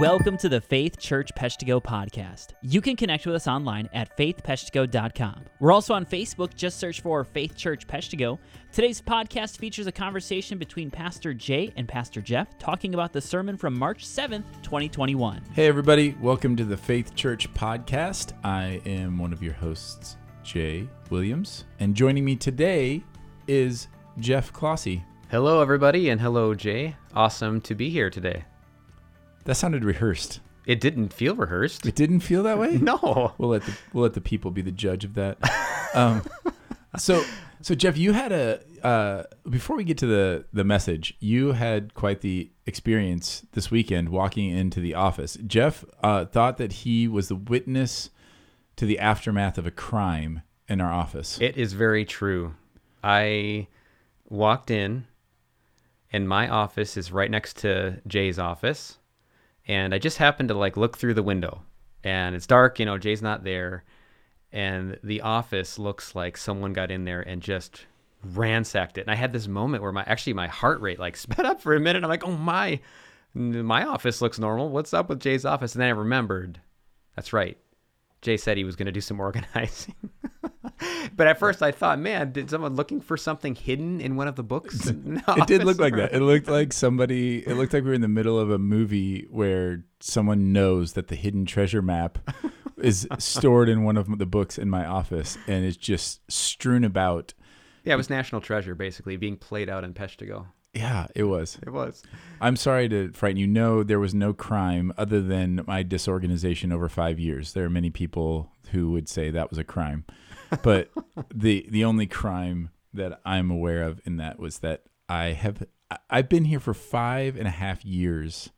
Welcome to the Faith Church Peshtigo podcast. You can connect with us online at faithpeshtigo.com. We're also on Facebook. Just search for Faith Church Peshtigo. Today's podcast features a conversation between Pastor Jay and Pastor Jeff talking about the sermon from March 7th, 2021. Hey, everybody. Welcome to the Faith Church podcast. I am one of your hosts, Jay Williams. And joining me today is Jeff Clossy. Hello, everybody, and hello, Jay. Awesome to be here today. That sounded rehearsed. It didn't feel rehearsed. It didn't feel that way? No. We'll let the we'll let the people be the judge of that. Um, so so Jeff, you had a uh, before we get to the the message, you had quite the experience this weekend walking into the office. Jeff uh, thought that he was the witness to the aftermath of a crime in our office. It is very true. I walked in, and my office is right next to Jay's office. And I just happened to like look through the window, and it's dark, you know, Jay's not there. And the office looks like someone got in there and just ransacked it. And I had this moment where my actually my heart rate like sped up for a minute. I'm like, oh my, my office looks normal. What's up with Jay's office? And then I remembered, that's right. Jay said he was going to do some organizing. but at first I thought, man, did someone looking for something hidden in one of the books? the it did look like that. It looked like somebody. It looked like we were in the middle of a movie where someone knows that the hidden treasure map is stored in one of the books in my office, and it's just strewn about. Yeah, it was National Treasure basically being played out in Peshtigo. Yeah, it was. It was. I'm sorry to frighten you. No, there was no crime other than my disorganization over five years. There are many people who would say that was a crime, but the the only crime that I'm aware of in that was that I have I've been here for five and a half years,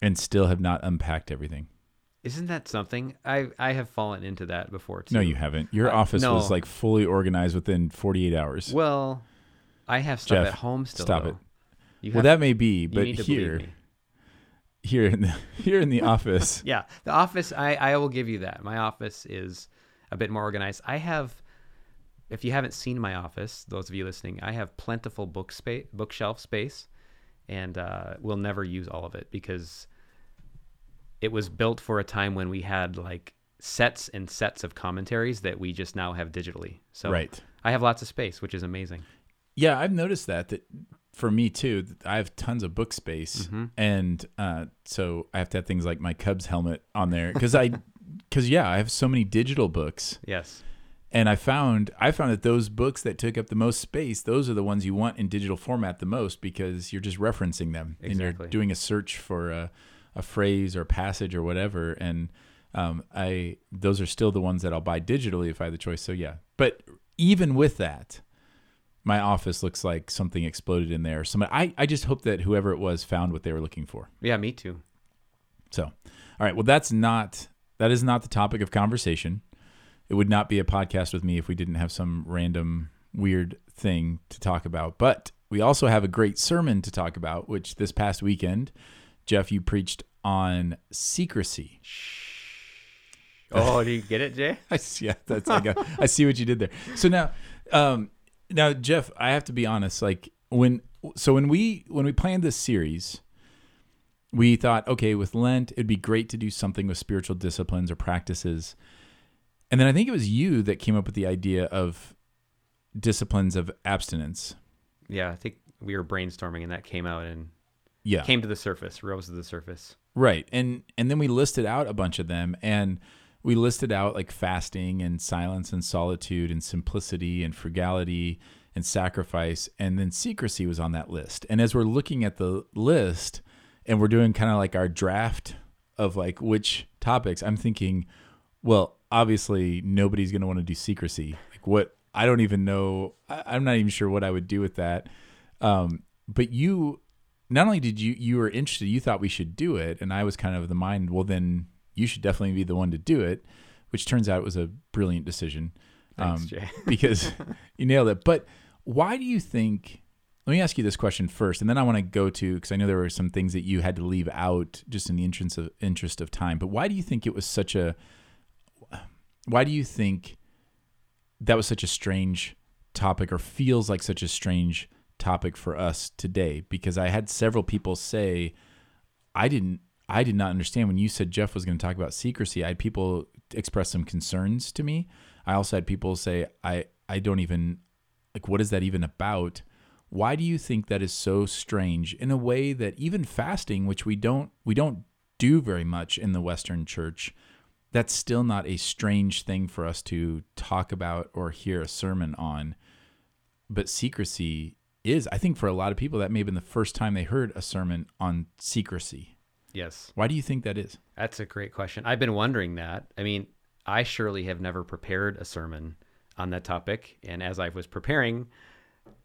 and still have not unpacked everything. Isn't that something? I I have fallen into that before too. No, you haven't. Your Uh, office no. was like fully organized within 48 hours. Well, I have stuff Jeff, at home still. stop though. it. You well, that may be, but here, here in the here in the office, Yeah, the office. I I will give you that. My office is a bit more organized. I have. If you haven't seen my office, those of you listening, I have plentiful book space, bookshelf space, and uh, we'll never use all of it because it was built for a time when we had like sets and sets of commentaries that we just now have digitally. So right? I have lots of space, which is amazing. Yeah, I've noticed that. That for me too. I have tons of book space, Mm-hmm. and uh, so I have to have things like my Cubs helmet on there because I, because yeah, I have so many digital books, Yes. and I found I found that those books that took up the most space, those are the ones you want in digital format the most because you're just referencing them and Exactly. you're doing a search for a, a phrase or passage or whatever, and um, I those are still the ones that I'll buy digitally if I have the choice. So yeah, but even with that my office looks like something exploded in there. Somebody, I, I just hope that whoever it was found what they were looking for. Yeah, me too. So, all right. Well, that's not that is not the topic of conversation. It would not be a podcast with me if we didn't have some random weird thing to talk about. But we also have a great sermon to talk about, which this past weekend, Jeff, you preached on secrecy. Oh, do you get it, Jay? I see. Yeah, that's I got. I see what you did there. So now, um, now Jeff, I have to be honest. Like when, so when we when we planned this series, we thought, okay, with Lent, it'd be great to do something with spiritual disciplines or practices, and then I think it was you that came up with the idea of disciplines of abstinence. Yeah, I think we were brainstorming and that came out and Yeah, came to the surface, rose to the surface. Right. And and then we listed out a bunch of them and we listed out like fasting and silence and solitude and simplicity and frugality and sacrifice and then secrecy was on that list. And as we're looking at the list and we're doing kind of like our draft of like which topics, I'm thinking, well, obviously nobody's going to want to do secrecy. Like what I don't even know. I, I'm not even sure what I would do with that. Um, but you not only did you you were interested, you thought we should do it, and I was kind of the mind, well, then you should definitely be the one to do it, which turns out was a brilliant decision. um, Thanks, Jay. because you nailed it. But why do you think? Let me ask you this question first, and then I want to go to because I know there were some things that you had to leave out just in the interest of interest of time. But why do you think it was such a? Why do you think that was such a strange topic, or feels like such a strange topic for us today? Because I had several people say, "I didn't I did not understand when you said Jeff was going to talk about secrecy. I had people express some concerns to me. I also had people say, I, I don't even, like, what is that even about? Why do you think that is so strange in a way that even fasting, which we don't, we don't do very much in the Western church, that's still not a strange thing for us to talk about or hear a sermon on. But secrecy is, I think, for a lot of people, that may have been the first time they heard a sermon on secrecy. Yes. Why do you think that is? That's a great question. I've been wondering that. I mean, I surely have never prepared a sermon on that topic. And as I was preparing,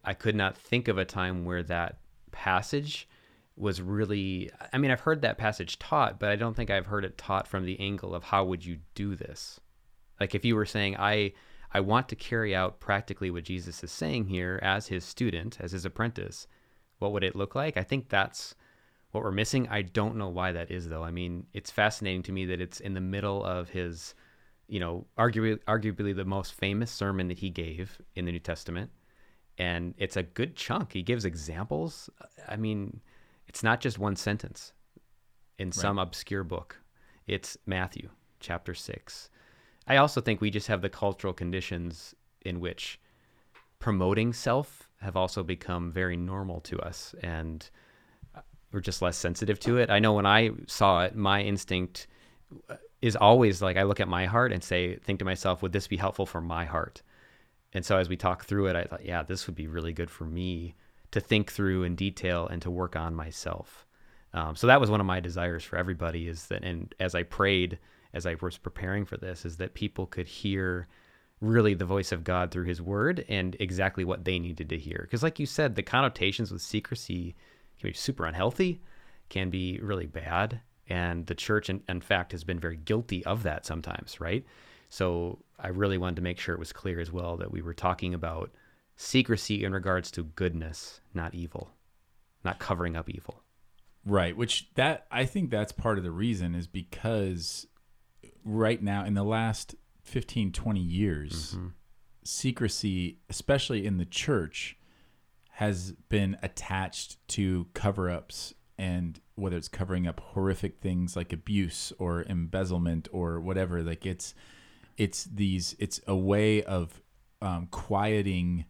I could not think of a time where that passage was really I mean, I've heard that passage taught, but I don't think I've heard it taught from the angle of how would you do this? Like if you were saying I I want to carry out practically what Jesus is saying here as his student, as his apprentice, what would it look like? I think that's what we're missing. I don't know why that is though. I mean, it's fascinating to me that it's in the middle of his, you know, arguably arguably the most famous sermon that he gave in the New Testament. And it's a good chunk. He gives examples. I mean, it's not just one sentence in some obscure book. It's Matthew chapter 6. I also think we just have the cultural conditions in which promoting self have also become very normal to us and we're just less sensitive to it. I know when I saw it, my instinct uh, is always like I look at my heart and say, think to myself, would this be helpful for my heart? And so as we talk through it, I thought, yeah, this would be really good for me to think through in detail and to work on myself. Um, so that was one of my desires for everybody is that, and as I prayed, as I was preparing for this, is that people could hear really the voice of God through his word and exactly what they needed to hear. Because, like you said, the connotations with secrecy can be super unhealthy, can be really bad. And the church, in, in fact, has been very guilty of that sometimes, right? So I really wanted to make sure it was clear as well that we were talking about secrecy in regards to goodness, not evil, not covering up evil. Right, which that I think that's part of the reason is because right now in the last 15 20 years Mm-hmm. secrecy especially in the church has been attached to cover-ups and whether it's covering up horrific things like abuse or embezzlement or whatever like it's it's these it's a way of um, quieting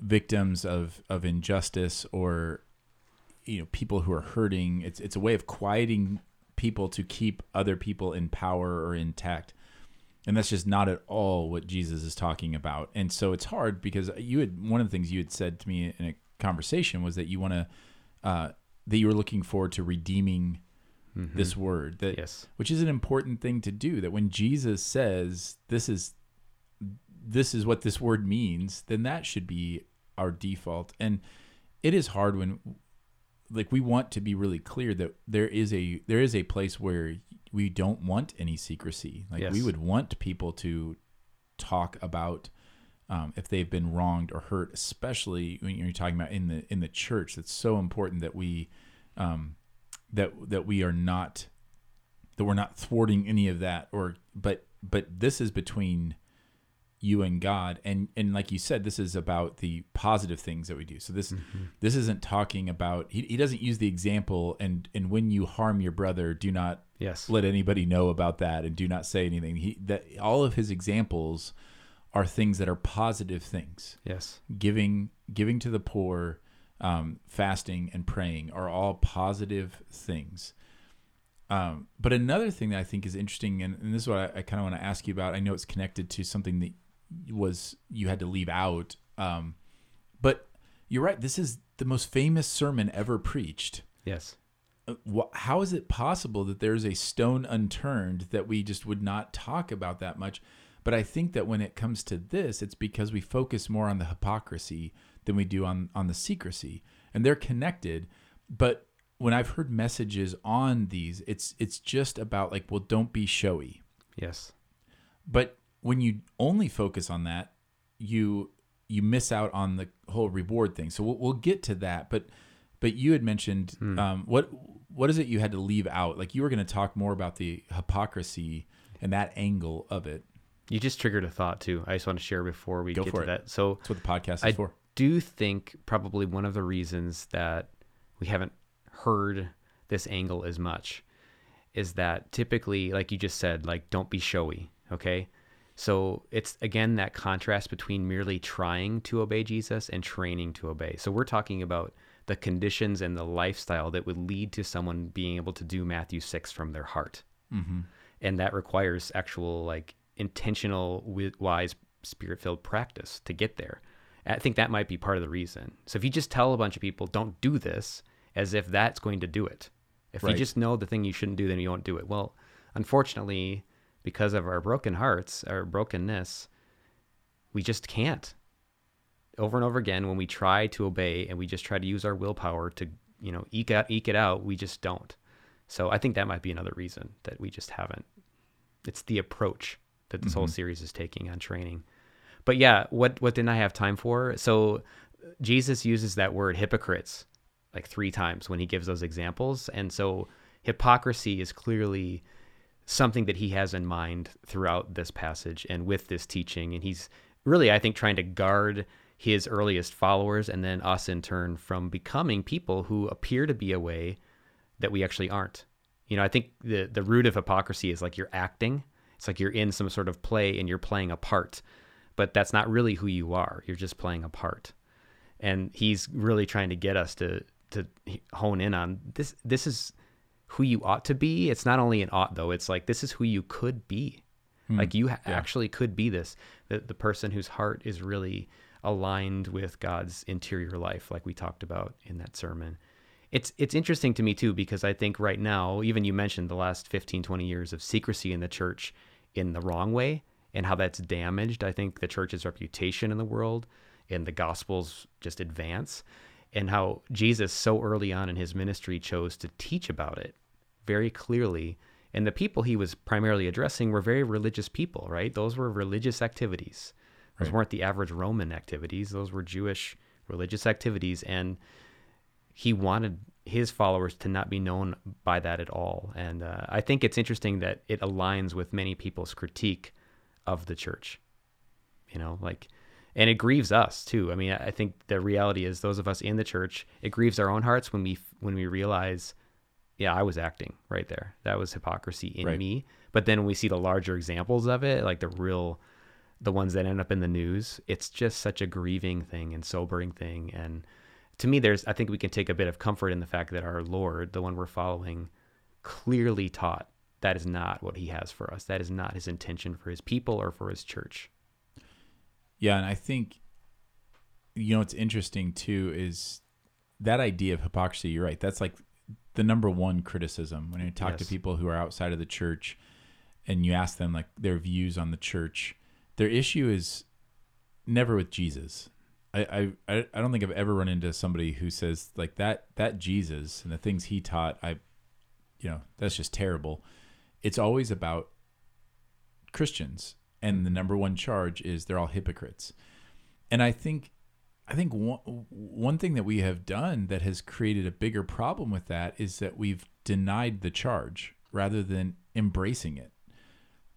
victims of of injustice or you know people who are hurting. It's it's a way of quieting people to keep other people in power or intact and that's just not at all what Jesus is talking about. And so it's hard because you had one of the things you had said to me in a conversation was that you want to uh, that you were looking forward to redeeming this word that Yes. which is an important thing to do that when Jesus says this is this is what this word means then that should be our default. And it is hard when like we want to be really clear that there is a there is a place where we don't want any secrecy. Like we would want people to talk about um, if they've been wronged or hurt especially when you're talking about in the in the church. That's so important that we um, that that we are not that we're not thwarting any of that or but but this is between you and God. And and like you said this is about the positive things that we do. So this this isn't talking about he, he doesn't use the example and and when you harm your brother do not Yes. let anybody know about that and do not say anything. He that all of his examples are things that are positive things. Yes. giving giving to the poor um, fasting and praying are all positive things. Um, but another thing that i think is interesting and, and this is what i, I kind of want to ask you about. I know it's connected to something that was you had to leave out um, but you're right this is the most famous sermon ever preached Yes. uh, how is it possible that there's a stone unturned that we just would not talk about that much? But I think that when it comes to this, it's because we focus more on the hypocrisy than we do on on the secrecy, and they're connected. But when I've heard messages on these, it's it's just about like, well, don't be showy. Yes. But when you only focus on that, you you miss out on the whole reward thing. So we'll, we'll get to that. But but you had mentioned um, what what is it you had to leave out? Like you were going to talk more about the hypocrisy and that angle of it. You just triggered a thought too. I just want to share before we Go get for to it. that. So That's what the podcast is I for. do think probably one of the reasons that we haven't heard this angle as much is that typically, like you just said, like don't be showy, okay? So it's again that contrast between merely trying to obey Jesus and training to obey. So we're talking about the conditions and the lifestyle that would lead to someone being able to do Matthew 6 from their heart. Mm-hmm. And that requires actual, like, intentional, wise, spirit filled practice to get there. I think that might be part of the reason. So if you just tell a bunch of people, don't do this, as if that's going to do it, if Right. you just know the thing you shouldn't do, then you won't do it. Well, unfortunately, because of our broken hearts, our brokenness, we just can't. Over and over again, when we try to obey and we just try to use our willpower to, you know, eke out, eke it out, we just don't. So I think that might be another reason that we just haven't. It's the approach that this whole mm-hmm. series is taking on training. But yeah, what what didn't I have time for? So Jesus uses that word hypocrites like three times when he gives those examples, and so hypocrisy is clearly something that he has in mind throughout this passage and with this teaching, and he's really, I think, trying to guard his earliest followers and then us in turn from becoming people who appear to be a way that we actually aren't. You know, I think the the root of hypocrisy is like you're acting. It's like you're in some sort of play and you're playing a part, but that's not really who you are. You're just playing a part. And he's really trying to get us to to hone in on this. This is who you ought to be. It's not only an ought though. It's like this is who you could be. Hmm. Like you ha- actually could be this. The the person whose heart is really aligned with God's interior life, like we talked about in that sermon it's it's interesting to me too because I think right now, even you mentioned the last 15, 20 years of secrecy in the church in the wrong way and how that's damaged, I think, the church's reputation in the world and the gospel's just advance and how Jesus so early on in his ministry chose to teach about it very clearly. And the people he was primarily addressing were very religious people, right? Those were religious activities. Those Right. weren't the average Roman activities. Those were Jewish religious activities. And he wanted his followers to not be known by that at all. And uh, I think it's interesting that it aligns with many people's critique of the church. You know, like, and it grieves us too. I mean, I I think the reality is those of us in the church, it grieves our own hearts when we when we realize, yeah, I was acting right there. That was hypocrisy in Right. me. But then when we see the larger examples of it, like the real, the ones that end up in the news, it's just such a grieving thing and sobering thing. And to me, there's, I think we can take a bit of comfort in the fact that our Lord, the one we're following, clearly taught that is not what he has for us. That is not his intention for his people or for his church. Yeah, and I think you know what's interesting too is that idea of hypocrisy. You're right. That's like the number one criticism when you talk to people who are outside of the church, and you ask them like their views on the church. Their issue is never with Jesus. I, I I I don't think I've ever run into somebody who says like that that Jesus and the things he taught. I, you know, that's just terrible. It's always about Christians, and the number one charge is they're all hypocrites. And I think, I think one one thing that we have done that has created a bigger problem with that is that we've denied the charge rather than embracing it.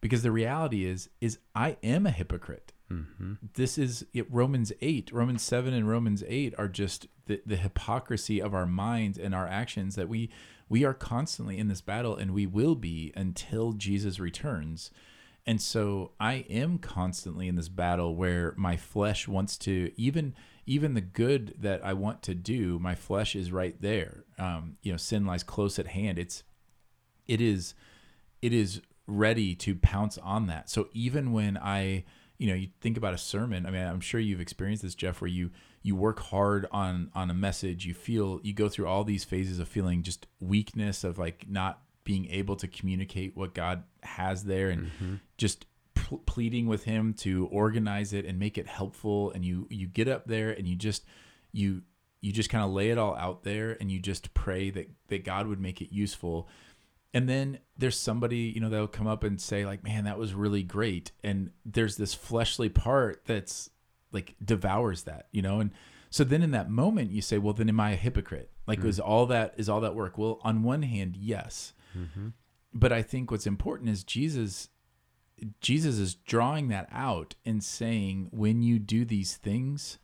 Because the reality is, is I am a hypocrite. Mm-hmm. This is it, Romans eight, Romans seven, and Romans eight are just the, the hypocrisy of our minds and our actions that we we are constantly in this battle, and we will be until Jesus returns. And so I am constantly in this battle where my flesh wants to even even the good that I want to do, my flesh is right there. Um, you know, sin lies close at hand. It's it is it is ready to pounce on that. So even when I, you know, you think about a sermon, I mean, I'm sure you've experienced this, Jeff, where you you work hard on on a message, you feel you go through all these phases of feeling just weakness of like not being able to communicate what God has there and just pl- pleading with him to organize it and make it helpful and you you get up there and you just you you just kind of lay it all out there and you just pray that that God would make it useful. And then there's somebody you know that'll come up and say like man that was really great. And there's this fleshly part that's like devours that you know? And so then in that moment you say well then am i a hypocrite? Like mm. is all that is all that work? Well on one hand yes. Mm-hmm. But i think what's important is jesus jesus is drawing that out and saying when you do these things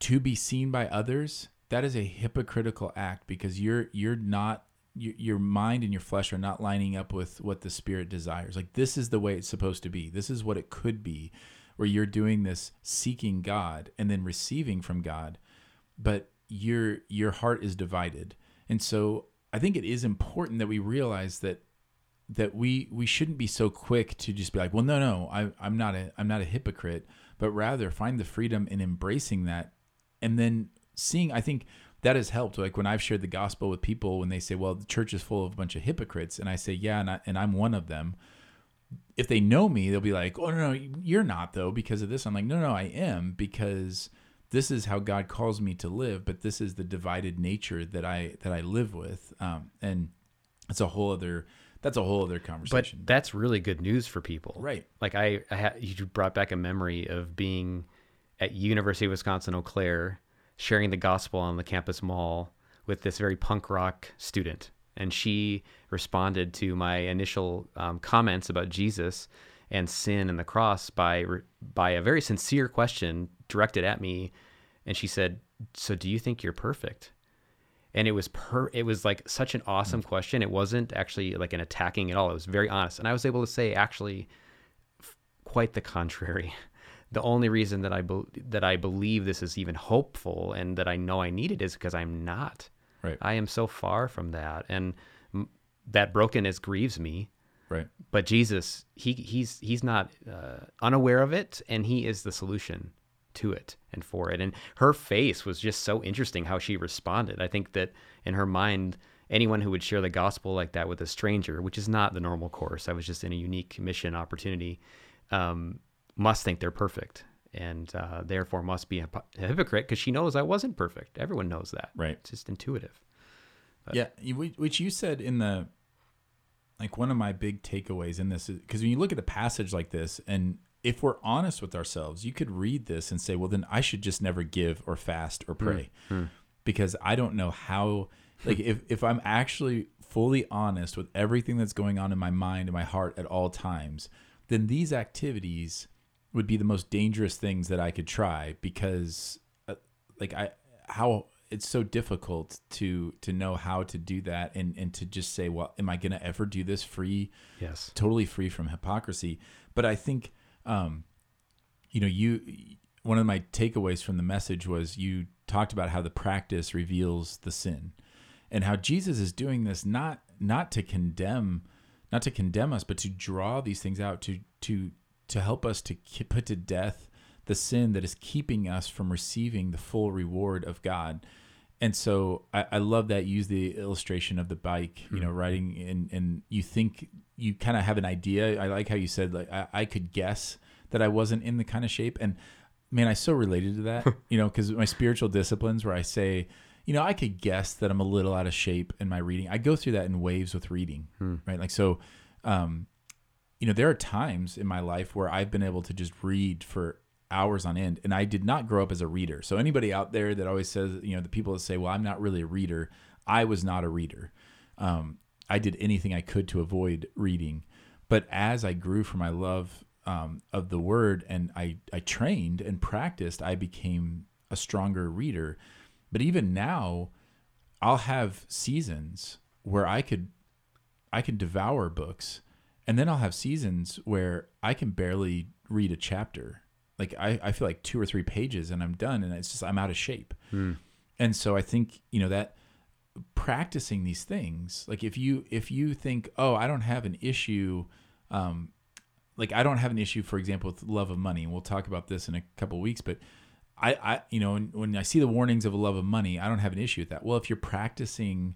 to be seen by others that is a hypocritical act because you're you're not your, your mind and your flesh are not lining up with what the spirit desires. Like this is the way it's supposed to be. This is what it could be, where you're doing this seeking God and then receiving from God, but your your heart is divided. And so I think it is important that we realize that that we we shouldn't be so quick to just be like, well, no, no, I, I'm not a I'm not a hypocrite, but rather find the freedom in embracing that, and then seeing. I think that has helped. Like when I've shared the gospel with people, when they say, "Well, the church is full of a bunch of hypocrites," and I say, "Yeah," and, I, and I'm one of them. If they know me, they'll be like, "Oh no, no, you're not though because of this." I'm like, "No, no, I am because." This is how God calls me to live, but this is the divided nature that I that I live with, um, and it's a whole other that's a whole other conversation. But that's really good news for people. Right. Like I, I ha- you brought back a memory of being at University of Wisconsin Eau Claire, sharing the gospel on the campus mall with this very punk rock student, and she responded to my initial um, comments about Jesus and sin and the cross by by a very sincere question directed at me, and she said, "So do you think you're perfect?" And it was per it was like such an awesome question. It wasn't actually like an attacking at all. It was very honest. And i was able to say actually f- quite the contrary. The only reason that i be- that i believe this is even hopeful and that i know i need it is because i'm not. Right. i am so far from that. And m- that brokenness grieves me. Right. but jesus he he's he's not uh, unaware of it and he is the solution to it and for it. And her face was just so interesting how she responded. I think that in her mind anyone who would share the gospel like that with a stranger which is not the normal course i was just in a unique mission opportunity um, must think they're perfect and uh, therefore must be a, hypo- a hypocrite because she knows i wasn't perfect. Everyone knows that. Right. it's just intuitive. Yeah, which you said in the like one of my big takeaways in this is because when you look at a passage like this, and if we're honest with ourselves, you could read this and say, well, then I should just never give or fast or pray because I don't know how. Like if if I'm actually fully honest with everything that's going on in my mind and my heart at all times, then these activities would be the most dangerous things that I could try because uh, like I how it's so difficult to to know how to do that and and to just say well am I going to ever do this free yes totally free from hypocrisy but I think um you know you one of my takeaways from the message was you talked about how the practice reveals the sin and how Jesus is doing this not not to condemn not to condemn us but to draw these things out to to to help us to put to death the sin that is keeping us from receiving the full reward of God and so I, I love that you use the illustration of the bike you know riding and and you think you kind of have an idea I like how you said like I, I could guess that I wasn't in the kind of shape and man, I so related to that, you know, because my spiritual disciplines where I say, you know, I could guess that I'm a little out of shape in my reading. I go through that in waves with reading, right? Like, so, um, you know, there are times in my life where I've been able to just read for hours on end, and I did not grow up as a reader. So, anybody out there that always says, you know, the people that say, well, I'm not really a reader, I was not a reader. Um, I did anything I could to avoid reading. But as I grew from my love um, of the word and I, I trained and practiced, I became a stronger reader. But even now, I'll have seasons where I could I can devour books, and then I'll have seasons where I can barely read a chapter. Like I, I feel like two or three pages and I'm done, and it's just I'm out of shape. And so I think you know that practicing these things, like if you if you think, oh, I don't have an issue, um, like I don't have an issue, for example, with love of money, and we'll talk about this in a couple weeks, but. I, I, you know, when, when I see the warnings of a love of money, I don't have an issue with that. Well, if you're practicing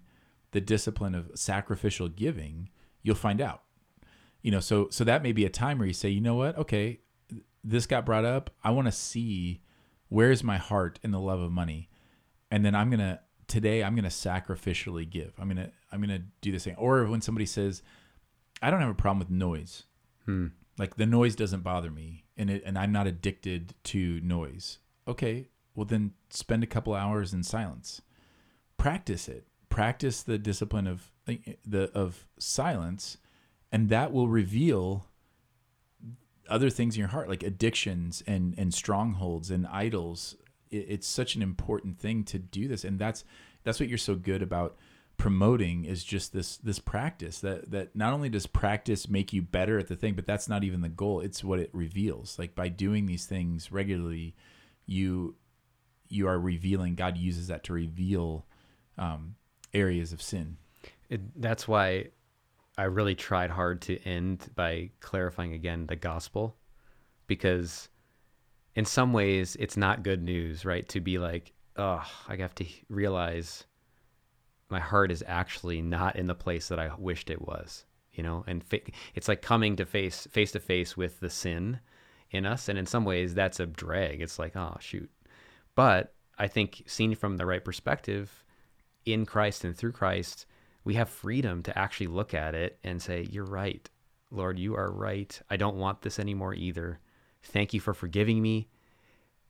the discipline of sacrificial giving, you'll find out. You know, so so that may be a time where you say, you know what, okay, this got brought up. I want to see where's my heart in the love of money, and then I'm gonna today I'm gonna sacrificially give. I'm gonna I'm gonna do this thing. Or when somebody says, I don't have a problem with noise. Hmm. Like the noise doesn't bother me, and it and I'm not addicted to noise. Okay, well then spend a couple hours in silence. Practice it. Practice the discipline of eh, the of silence, and that will reveal other things in your heart, like addictions and and strongholds and idols. It, it's such an important thing to do this, and that's that's what you're so good about promoting is just this this practice that that not only does practice make you better at the thing but that's not even the goal. It's what it reveals. Like by doing these things regularly you you are revealing god uses that to reveal um, areas of sin. It, that's why I really tried hard to end by clarifying again the gospel because in some ways it's not good news, right? To be like, oh, I have to realize my heart is actually not in the place that I wished it was, you know, and fa- it's like coming to face face to face with the sin in us. And in some ways that's a drag. It's like, oh, shoot. But I think seen from the right perspective in Christ and through Christ, we have freedom to actually look at it and say, You're right. Lord, you are right. I don't want this anymore either. Thank you for forgiving me.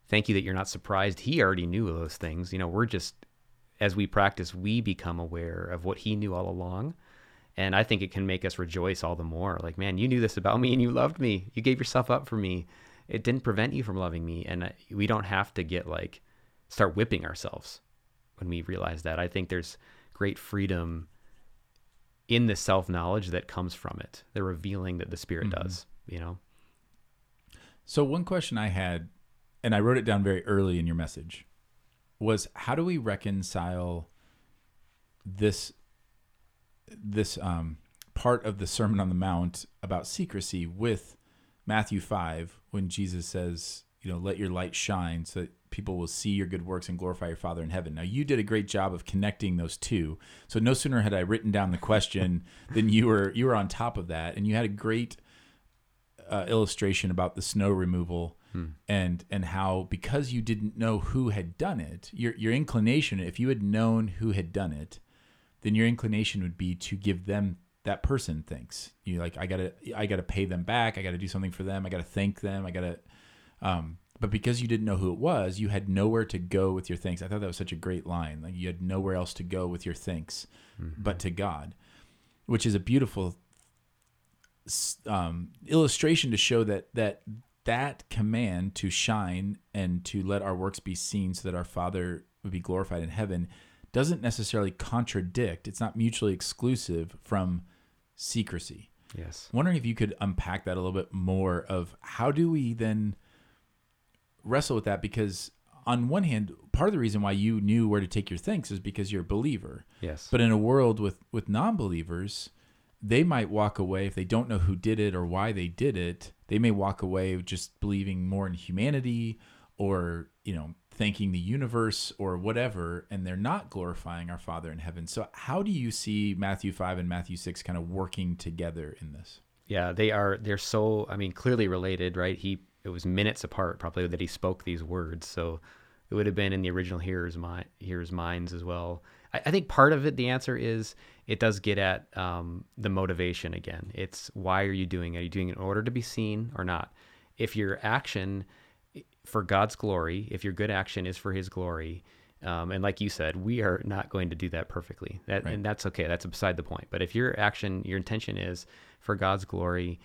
Thank you that you're not surprised. He already knew those things. You know, we're just, as we practice, we become aware of what he knew all along. And I think it can make us rejoice all the more. Like, man, you knew this about me and you loved me. You gave yourself up for me. It didn't prevent you from loving me. And uh, we don't have to get like, start whipping ourselves when we realize that. I think there's great freedom in the self knowledge that comes from it, the revealing that the Spirit Mhm. does, you know? So one question I had, and I wrote it down very early in your message, was how do we reconcile this this um, part of the Sermon on the Mount about secrecy with Matthew five when Jesus says, you know, let your light shine so that people will see your good works and glorify your Father in heaven. Now you did a great job of connecting those two. So no sooner had I written down the question than you were you were on top of that, and you had a great uh, illustration about the snow removal and and how because you didn't know who had done it, your your inclination, if you had known who had done it, then your inclination would be to give them that person thanks. You like I gotta I gotta pay them back. I gotta do something for them. I gotta thank them. I gotta. Um, but because you didn't know who it was, you had nowhere to go with your thanks. I thought that was such a great line. Like you had nowhere else to go with your thanks, but to God, which is a beautiful um, illustration to show that that that command to shine and to let our works be seen so that our father would be glorified in heaven doesn't necessarily contradict it's not mutually exclusive from secrecy Yes. wondering if you could unpack that a little bit more of how do we then wrestle with that because on one hand part of the reason why you knew where to take your thanks is because you're a believer Yes. but in a world with with non-believers, they might walk away if they don't know who did it or why they did it. They may walk away just believing more in humanity or, you know, thanking the universe or whatever and they're not glorifying our Father in heaven. So how do you see Matthew 5 and Matthew 6 kind of working together in this? yeah, they are. They're so. I mean, clearly related, right? He. It was minutes apart, probably that he spoke these words. So it would have been in the original hearers' mind, hearers' minds as well. I, I think part of it, the answer is it does get at um, the motivation again. It's why are you doing it? Are you doing it in order to be seen or not? If your action for God's glory, if your good action is for His glory, um, and like you said, we are not going to do that perfectly. That Right. and that's okay. That's beside the point. But if your action, your intention is for God's glory,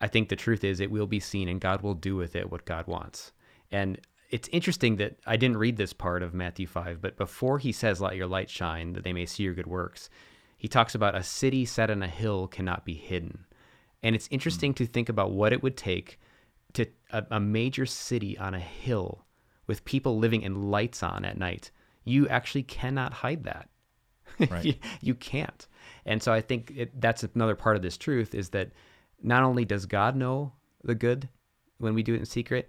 I think the truth is it will be seen, and God will do with it what God wants. And it's interesting that I didn't read this part of Matthew five, but before he says, "Let your light shine, that they may see your good works," he talks about a city set on a hill cannot be hidden. And it's interesting to think about what it would take to a, a major city on a hill with people living in lights on at night. You actually cannot hide that. Right. you, you can't. And so I think it, that's another part of this truth is that not only does God know the good when we do it in secret,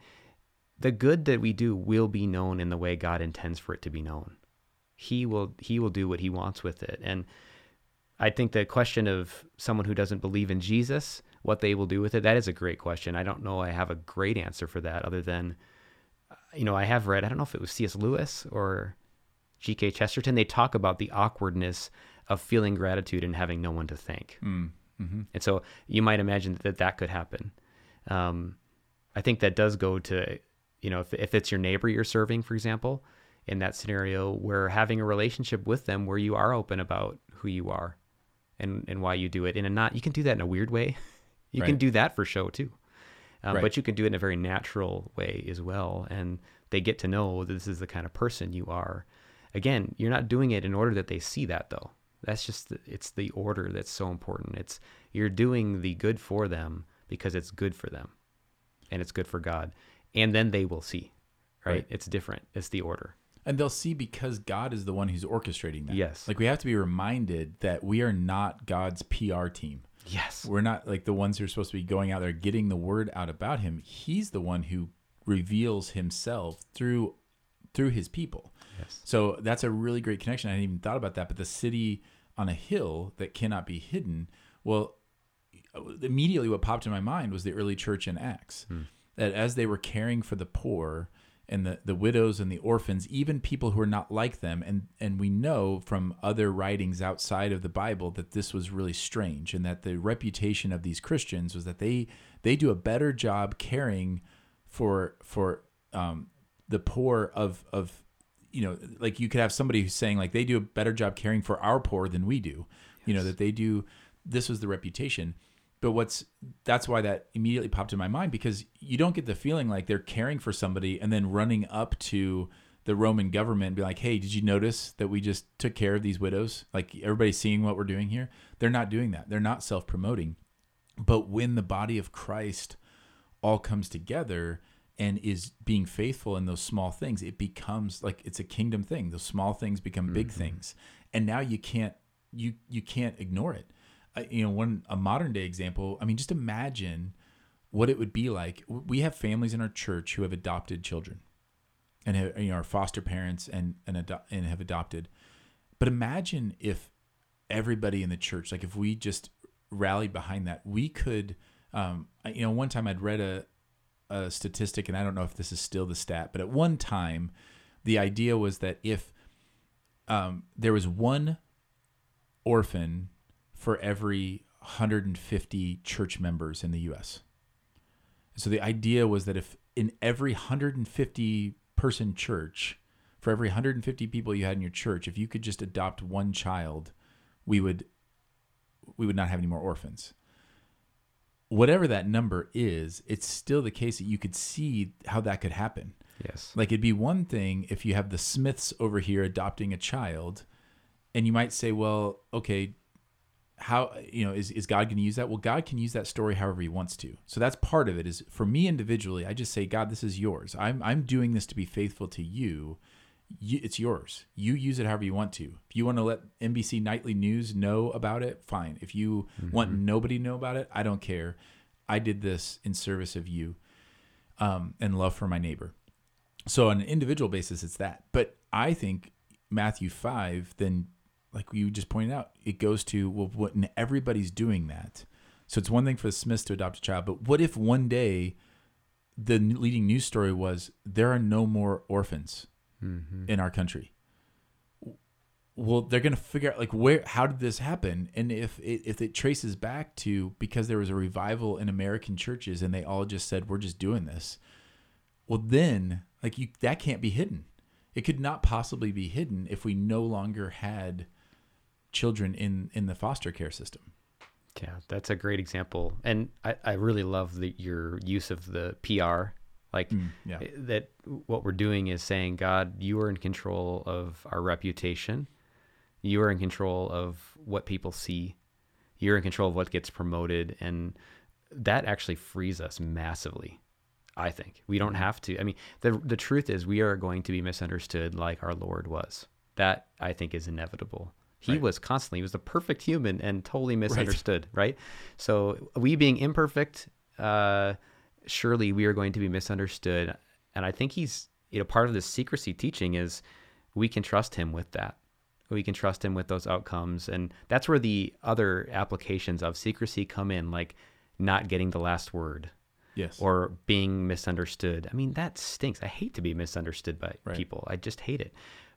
the good that we do will be known in the way God intends for it to be known. He will he will do what he wants with it. And I think the question of someone who doesn't believe in Jesus, what they will do with it, that is a great question. I don't know I have a great answer for that other than you know, I have read, I don't know if it was C.S. Lewis or G.K. Chesterton, they talk about the awkwardness of feeling gratitude and having no one to thank. Mm, hmm And so you might imagine that that could happen. Um, I think that does go to, you know, if, if it's your neighbor you're serving, for example, in that scenario, where having a relationship with them where you are open about who you are and, and why you do it in a not, you can do that in a weird way. You can do that for show too. Um, Right. But you can do it in a very natural way as well. And they get to know that this is the kind of person you are. Again, you're not doing it in order that they see that though. That's just the, it's the order that's so important. It's you're doing the good for them because it's good for them, and it's good for God, and then they will see. Right? Right. It's different. It's the order. And they'll see because God is the one who's orchestrating that. Yes. Like we have to be reminded that we are not God's PR team. Yes. We're not like the ones who are supposed to be going out there getting the word out about him. He's the one who reveals himself through through his people. Yes. So that's a really great connection. I hadn't even thought about that. But the city on a hill that cannot be hidden, well, immediately what popped in my mind was the early church in Acts. That as they were caring for the poor and the, the widows and the orphans, even people who are not like them, and, and we know from other writings outside of the Bible that this was really strange and that the reputation of these Christians was that they they do a better job caring for for um, the poor of of you know like you could have somebody who's saying like they do a better job caring for our poor than we do you know that they do this was the reputation. But what's that's why that immediately popped in my mind because you don't get the feeling like they're caring for somebody and then running up to the roman government and be like hey did you notice that we just took care of these widows? Like everybody's seeing what we're doing here? They're not doing that. They're not self-promoting. But when the body of christ all comes together and is being faithful in those small things, it becomes like it's a kingdom thing. Those small things become big things, and now you can't you you can't ignore it. Uh, you know, one a modern day example. I mean, just imagine what it would be like. We have families in our church who have adopted children, and have, you know are foster parents and and, ado- and have adopted. But imagine if everybody in the church, like if we just rallied behind that, we could. Um, you know, one time I'd read a a statistic, and I don't know if this is still the stat, but at one time, the idea was that if um, there was one orphan for every 150 church members in the U.S. So the idea was that if in every 150 person church, for every 150 people you had in your church, if you could just adopt one child, we would we would not have any more orphans whatever that number is, it's still the case that you could see how that could happen. Yes. Like it'd be one thing if you have the Smiths over here adopting a child, and you might say, well, okay, how you know is, is God going to use that? Well, God can use that story however He wants to. So that's part of it. Is for me individually, I just say, God, this is yours. I'm I'm doing this to be faithful to you. You it's yours. You use it however you want to. If you want to let NBC Nightly News know about it, fine. If you want nobody to know about it, I don't care. I did this in service of you um, and love for my neighbor. So on an individual basis, it's that. But I think Matthew five, then like you just pointed out, it goes to well, when everybody's doing that. So it's one thing for the Smiths to adopt a child, but what if one day the leading news story was there are no more orphans Mm-hmm. in our country? Well, they're going to figure out like where how did this happen, and if it, if it traces back to because there was a revival in American churches and they all just said we're just doing this well then like you that can't be hidden it could not possibly be hidden if we no longer had children in in the foster care system Yeah, that's a great example, and I, I really love the, your use of the PR. Like yeah. eh, that, what we're doing is saying, God, you are in control of our reputation. You are in control of what people see. You're in control of what gets promoted, and that actually frees us massively. I think we don't have to. I mean, the the truth is, we are going to be misunderstood like our Lord was. That I think is inevitable. He Right. was constantly he was the perfect human and totally misunderstood, right? So we being imperfect, uh, surely we are going to be misunderstood. And I think he's you know part of this secrecy teaching is we can trust him with that. We can trust him with those outcomes, and that's where the other applications of secrecy come in, like not getting the last word yes or being misunderstood. I mean, that stinks. I hate to be misunderstood by Right. people. I just hate it.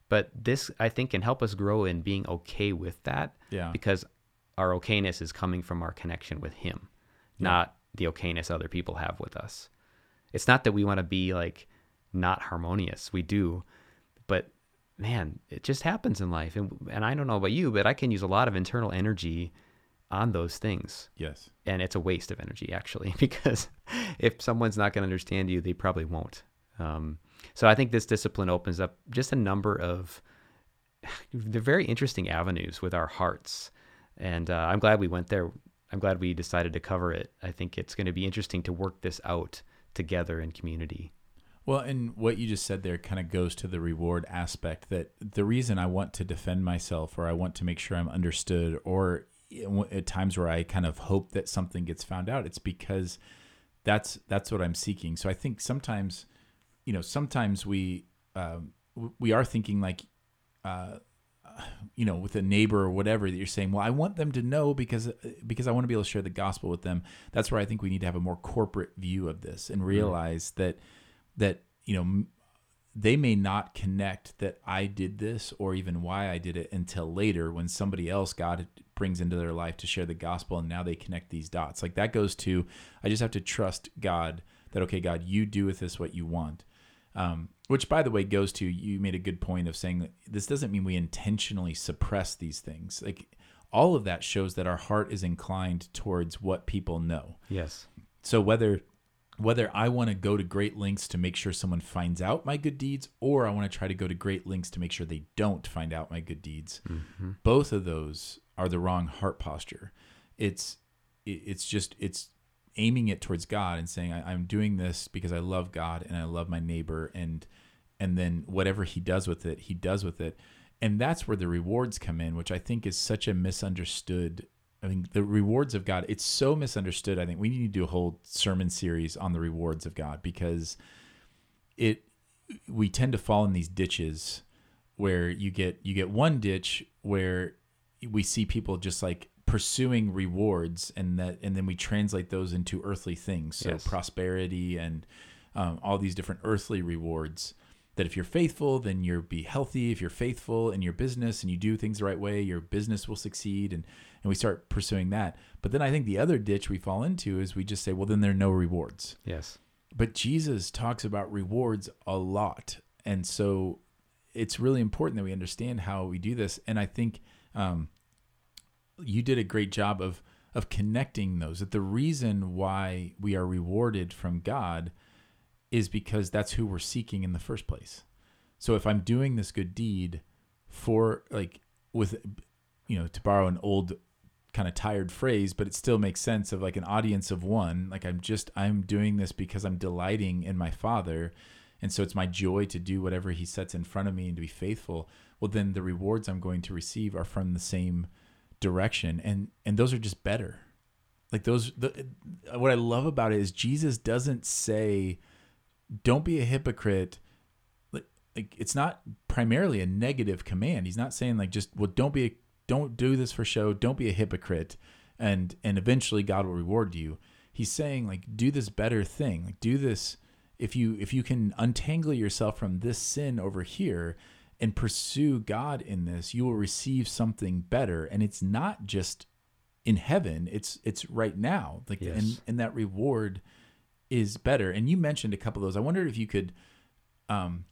But this, I think, can help us grow in being okay with that. Yeah. Because our okayness is coming from our connection with Him, not the okayness other people have with us. It's not that we want to be like not harmonious. We do, but man, it just happens in life. And and I don't know about you, but I can use a lot of internal energy on those things yes and it's a waste of energy actually because if someone's not going to understand you they probably won't um, so i think this discipline opens up just a number of they're very interesting avenues with our hearts. And uh, I'm glad we went there. I'm glad we decided to cover it. I think it's going to be interesting to work this out together in community. Well, and what you just said there kind of goes to the reward aspect that the reason I want to defend myself or I want to make sure I'm understood or at times where I kind of hope that something gets found out, it's because that's that's what I'm seeking. So I think sometimes, you know, sometimes we um, we are thinking like, uh, you know, with a neighbor or whatever that you're saying, well, I want them to know because because I want to be able to share the gospel with them. That's where I think we need to have a more corporate view of this and realize mm. that that you know they may not connect that I did this or even why I did it until later when somebody else God brings into their life to share the gospel and now they connect these dots. Like that goes to I just have to trust God that okay God you do with this what you want. Um, which by the way goes to you made a good point of saying that this doesn't mean we intentionally suppress these things. Like all of that shows that our heart is inclined towards what people know. Yes. So whether whether I want to go to great lengths to make sure someone finds out my good deeds or I want to try to go to great lengths to make sure they don't find out my good deeds. Mm-hmm. Both of those are the wrong heart posture. It's it's just it's aiming it towards God and saying I, am doing this because I love God and I love my neighbor and and then whatever he does with it, he does with it. And that's where the rewards come in, which I think is such a misunderstood I mean, the rewards of God, it's so misunderstood. I think we need to do a whole sermon series on the rewards of God because it we tend to fall in these ditches where you get you get one ditch where we see people just like pursuing rewards and that and then we translate those into earthly things so yes. prosperity and um, all these different earthly rewards that if you're faithful, then you'll be healthy. If you're faithful in your business and you do things the right way, your business will succeed. And, and we start pursuing that. But then I think the other ditch we fall into is we just say, well, then there are no rewards. Yes. But Jesus talks about rewards a lot. And so it's really important that we understand how we do this. And I think um, you did a great job of, of connecting those. That the reason why we are rewarded from God is because that's who we're seeking in the first place. So if I'm doing this good deed for like with you know to borrow an old kind of tired phrase but it still makes sense of like an audience of one like I'm just I'm doing this because I'm delighting in my father and so it's my joy to do whatever he sets in front of me and to be faithful well then the rewards I'm going to receive are from the same direction and and those are just better. Like those the what I love about it is Jesus doesn't say don't be a hypocrite. Like like it's not primarily a negative command. He's not saying like just well don't be a, don't do this for show. Don't be a hypocrite and and eventually god will reward you. He's saying like do this better thing. Like do this if you if you can untangle yourself from this sin over here and pursue god in this you will receive something better and it's not just in heaven it's it's right now like yes. and and that reward is better. And you mentioned a couple of those. I wondered if you could, um,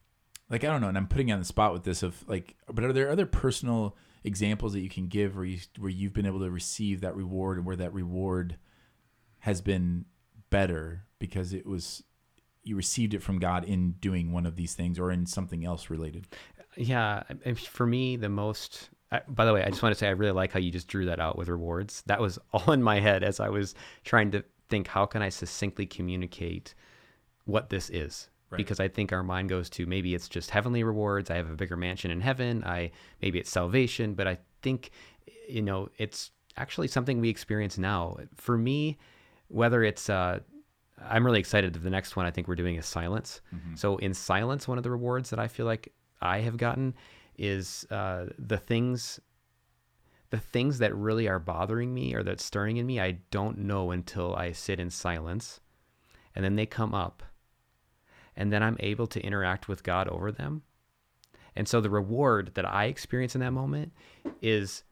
like I don't know, and I'm putting you on the spot with this of like, but are there other personal examples that you can give where you where you've been able to receive that reward and where that reward has been better because it was you received it from God in doing one of these things or in something else related? Yeah, for me, the most. I, by the way, I just want to say I really like how you just drew that out with rewards. That was all in my head as I was trying to think how can I succinctly communicate what this is? Right. Because I think our mind goes to maybe it's just heavenly rewards. I have a bigger mansion in heaven. I maybe it's salvation, but I think you know it's actually something we experience now. For me, whether it's uh, I'm really excited. The next one I think we're doing is silence. Mm-hmm. So in silence, one of the rewards that I feel like I have gotten is uh, the things the things that really are bothering me or that's stirring in me, I don't know until I sit in silence. And then they come up. And then I'm able to interact with God over them. And so the reward that I experience in that moment is,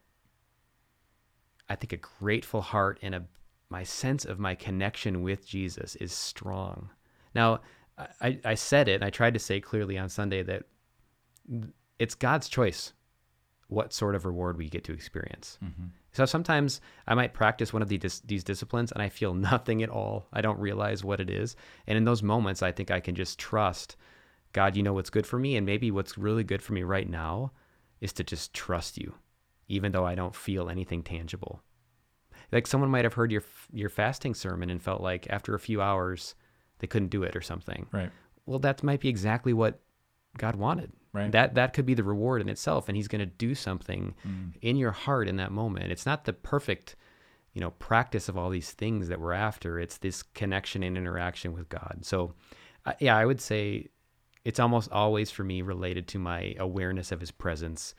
I think, a grateful heart and a my sense of my connection with Jesus is strong. Now, I, I said it, and I tried to say clearly on Sunday that it's God's choice what sort of reward we get to experience. Mm-hmm. So sometimes I might practice one of these, these disciplines and I feel nothing at all. I don't realize what it is. And in those moments, I think I can just trust God, you know what's good for me. And maybe what's really good for me right now is to just trust you, even though I don't feel anything tangible. Like someone might have heard your your fasting sermon and felt like after a few hours they couldn't do it or something. Right. Well, that might be exactly what God wanted. Right. That that could be the reward in itself, and He's going to do something Mm. in your heart in that moment. It's not the perfect, you know, practice of all these things that we're after. It's this connection and interaction with God. So, uh, yeah, I would say it's almost always for me related to my awareness of His presence.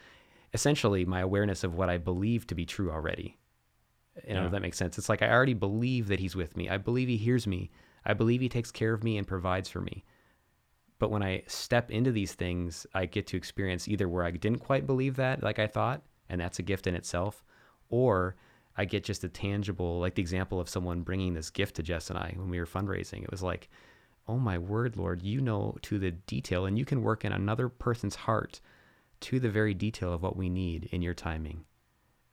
Essentially, my awareness of what I believe to be true already. You know, Yeah. if that makes sense. It's like I already believe that He's with me. I believe He hears me. I believe He takes care of me and provides for me. But when I step into these things, I get to experience either where I didn't quite believe that, like I thought, and that's a gift in itself, or I get just a tangible, like the example of someone bringing this gift to Jess and I when we were fundraising. It was like, oh my word, Lord, you know to the detail, and you can work in another person's heart to the very detail of what we need in your timing.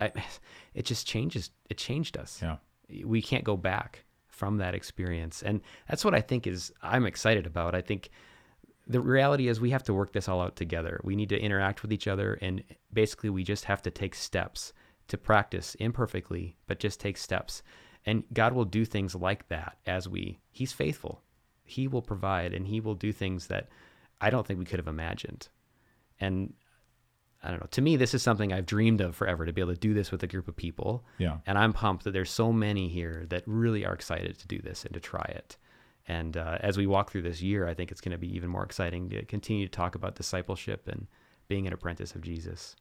I, it just changes. It changed us Yeah. we can't go back from that experience and that's what i think is i'm excited about i think the reality is we have to work this all out together we need to interact with each other and basically we just have to take steps to practice imperfectly but just take steps and god will do things like that as we he's faithful he will provide and he will do things that i don't think we could have imagined and I don't know. To me, this is something I've dreamed of forever to be able to do this with a group of people. Yeah. And I'm pumped that there's so many here that really are excited to do this and to try it. And uh, as we walk through this year, I think it's going to be even more exciting to continue to talk about discipleship and being an apprentice of Jesus.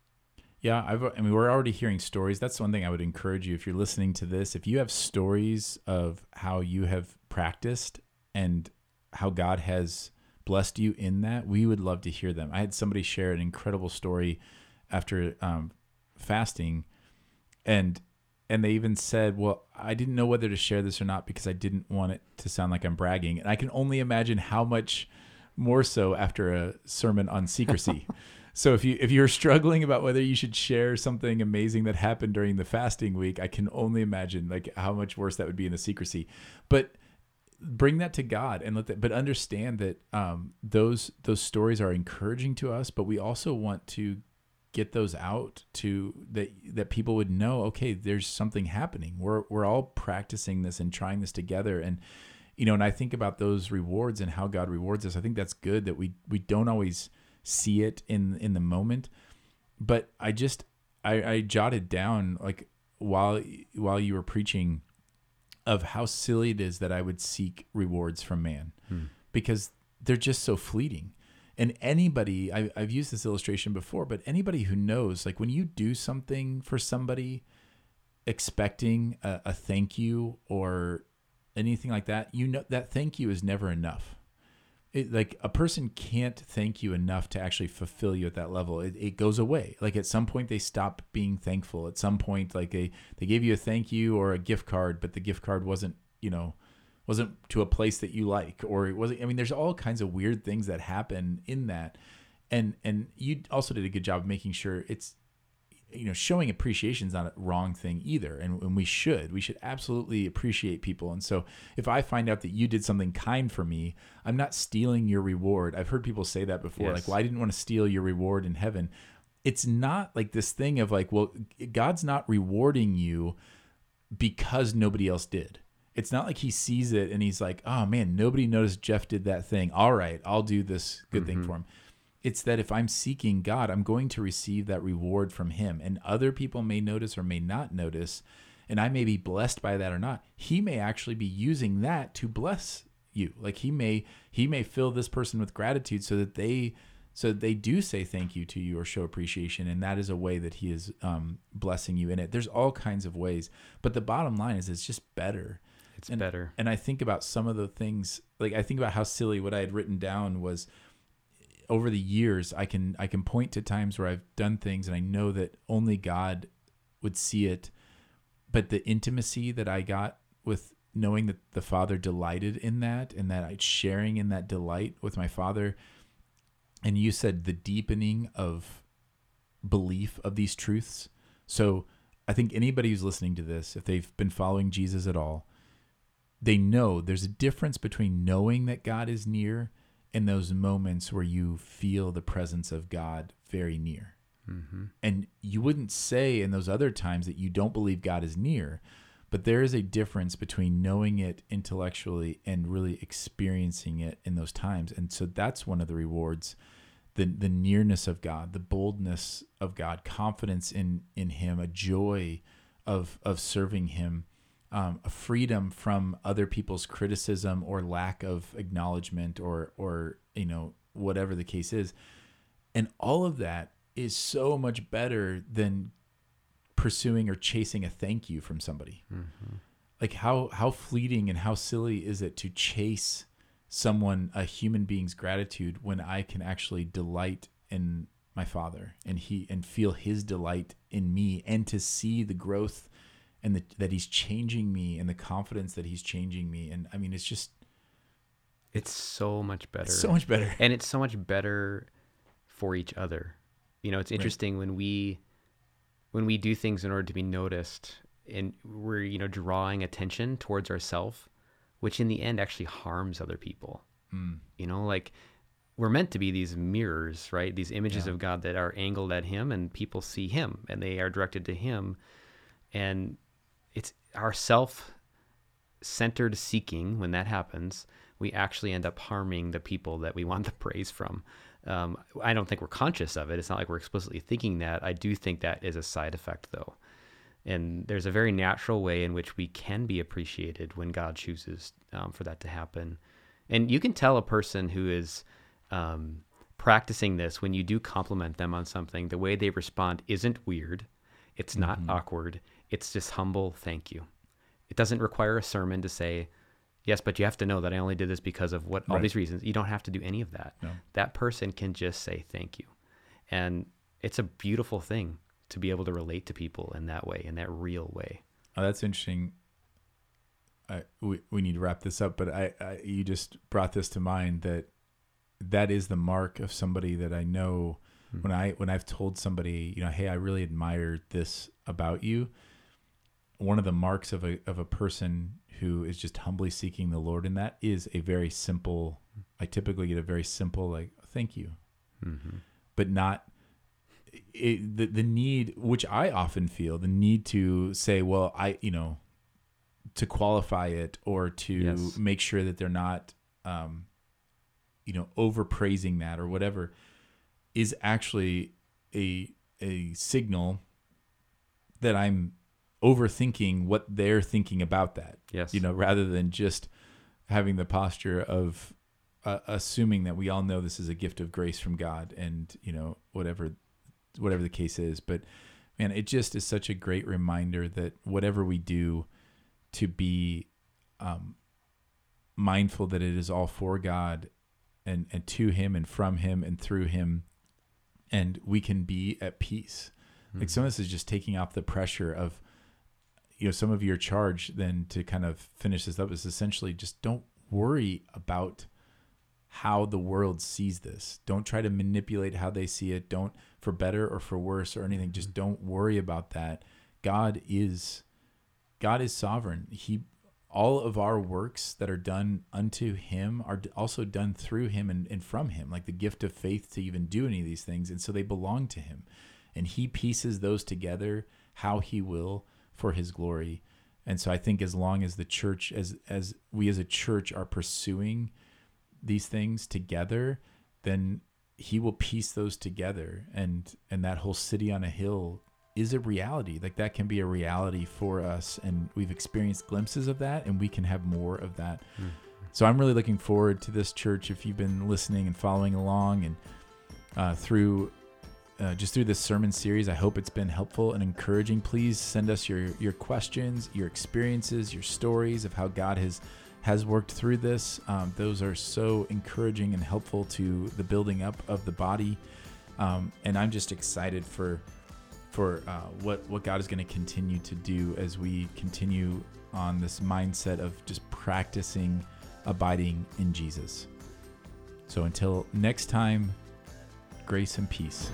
Yeah, I've, I mean, we're already hearing stories. That's one thing I would encourage you if you're listening to this. If you have stories of how you have practiced and how God has blessed you in that, we would love to hear them. I had somebody share an incredible story after um, fasting, and and they even said, "Well, I didn't know whether to share this or not because I didn't want it to sound like I'm bragging." And I can only imagine how much more so after a sermon on secrecy. So if you if you're struggling about whether you should share something amazing that happened during the fasting week, I can only imagine like how much worse that would be in the secrecy. But bring that to God and let that but understand that um, those those stories are encouraging to us, but we also want to get those out to that that people would know okay there's something happening. We're we're all practicing this and trying this together. And you know and i think about those rewards and how god rewards us. I think that's good that we we don't always see it in in the moment. But i just i i jotted down like while while you were preaching of how silly it is that i would seek rewards from man. Hmm. Because they're just so fleeting and anybody I, i've used this illustration before but anybody who knows like when you do something for somebody expecting a, a thank you or anything like that you know that thank you is never enough. It, like a person can't thank you enough to actually fulfill you at that level. It, it goes away. Like at some point they stop being thankful. At some point like they they gave you a thank you or a gift card but the gift card wasn't you know wasn't to a place that you like or it wasn't i mean there's all kinds of weird things that happen in that. And and you also did a good job of making sure it's you know showing appreciation is not a wrong thing either. And, and we should we should absolutely appreciate people. And so if i find out that you did something kind for me i'm not stealing your reward. I've heard people say that before Yes. like well i didn't want to steal your reward in heaven. It's not like this thing of like well god's not rewarding you because nobody else did it's not like he sees it and he's like oh man nobody noticed jeff did that thing all right i'll do this good thing for him it's that if I'm seeking God, I'm going to receive that reward from Him. And other people may notice or may not notice, and I may be blessed by that or not. He may actually be using that to bless you. Like He may He may fill this person with gratitude so that they so that they do say thank you to you or show appreciation, and that is a way that He is um, blessing you in it. There's all kinds of ways, but the bottom line is it's just better. It's And- better. And I think about some of the things, like I think about how silly what I had written down was over the years I can I can point to times where I've done things and I know that only God would see it but the intimacy that I got with knowing that the father delighted in that and that I sharing in that delight with my father and you said the deepening of belief of these truths so I think anybody who's listening to this if they've been following Jesus at all they know there's a difference between knowing that God is near and those moments where you feel the presence of God very near. Mm-hmm. And you wouldn't say in those other times that you don't believe God is near, but there is a difference between knowing it intellectually and really experiencing it in those times. And so that's one of the rewards the the nearness of God, the boldness of God, confidence in in him, a joy of of serving him, um, a freedom from other people's criticism or lack of acknowledgement or or you know whatever the case is. And all of that is so much better than pursuing or chasing a thank you from somebody. Like how how fleeting and how silly is it to chase someone a human being's gratitude when I can actually delight in my father and he and feel his delight in me and to see the growth and the, that he's changing me and the confidence that he's changing me and I mean it's just It's so much better. so much better. and it's so much better for each other. You know, it's interesting when we when we do things in order to be noticed and we're, you know, drawing attention towards ourselves, which in the end actually harms other people. Mm. You know, like we're meant to be these mirrors, right? These images of God that are angled at him and people see him and they are directed to him. And it's our self centered seeking when that happens we actually end up harming the people that we want the praise from. Um, i don't think we're conscious of it. It's not like we're explicitly thinking that. I do think that is a side effect though. And there's a very natural way in which we can be appreciated when god chooses um, for that to happen. And you can tell a person who is um, practicing this when you do compliment them on something the way they respond isn't weird. It's not awkward it's just humble thank you it doesn't require a sermon to say, yes, but you have to know that I only did this because of what all Right. these reasons. You don't have to do any of that. No. That person can just say thank you. And it's a beautiful thing to be able to relate to people in that way, in that real way. Oh, that's interesting. I, we, we need to wrap this up, but I, I you just brought this to mind that that is the mark of somebody that I know hmm. when I when I've told somebody, you know, hey, I really admired this about you. One of the marks of a of a person who is just humbly seeking the Lord and that is a very simple. I typically get a very simple like thank you, but not it, the the need which I often feel the need to say, well, I you know, to qualify it or to Yes. make sure that they're not, um, you know, overpraising that or whatever, is actually a a signal that I'm overthinking what they're thinking about that. Yes. You know, rather than just having the posture of uh, assuming that we all know this is a gift of grace from God and, you know, whatever whatever the case is, but man, it just is such a great reminder that whatever we do to be um, mindful that it is all for God and and to him and from him and through him and we can be at peace. Like some of this is just taking off the pressure of you know some of your charge then to kind of finish this up is essentially just don't worry about how the world sees this. Don't try to manipulate how they see it. Don't for better or for worse or anything. Just mm-hmm. don't worry about that. God is God is sovereign. He all of our works that are done unto him are also done through him and, and from him, like the gift of faith to even do any of these things. And so they belong to him. And he pieces those together how he will for his glory. And so I think as long as the church, as as we as a church are pursuing these things together, then he will piece those together. And and that whole city on a hill is a reality. Like that can be a reality for us. And we've experienced glimpses of that and we can have more of that. So i'm really looking forward to this church if you've been listening and following along and uh, through uh, just through this sermon series i hope it's been helpful and encouraging. Please send us your your questions your experiences your stories of how god has has worked through this. Um, those are so encouraging and helpful to the building up of the body. Um, and i'm just excited for for uh, what what God is going to continue to do as we continue on this mindset of just practicing abiding in Jesus. So until next time, grace and peace.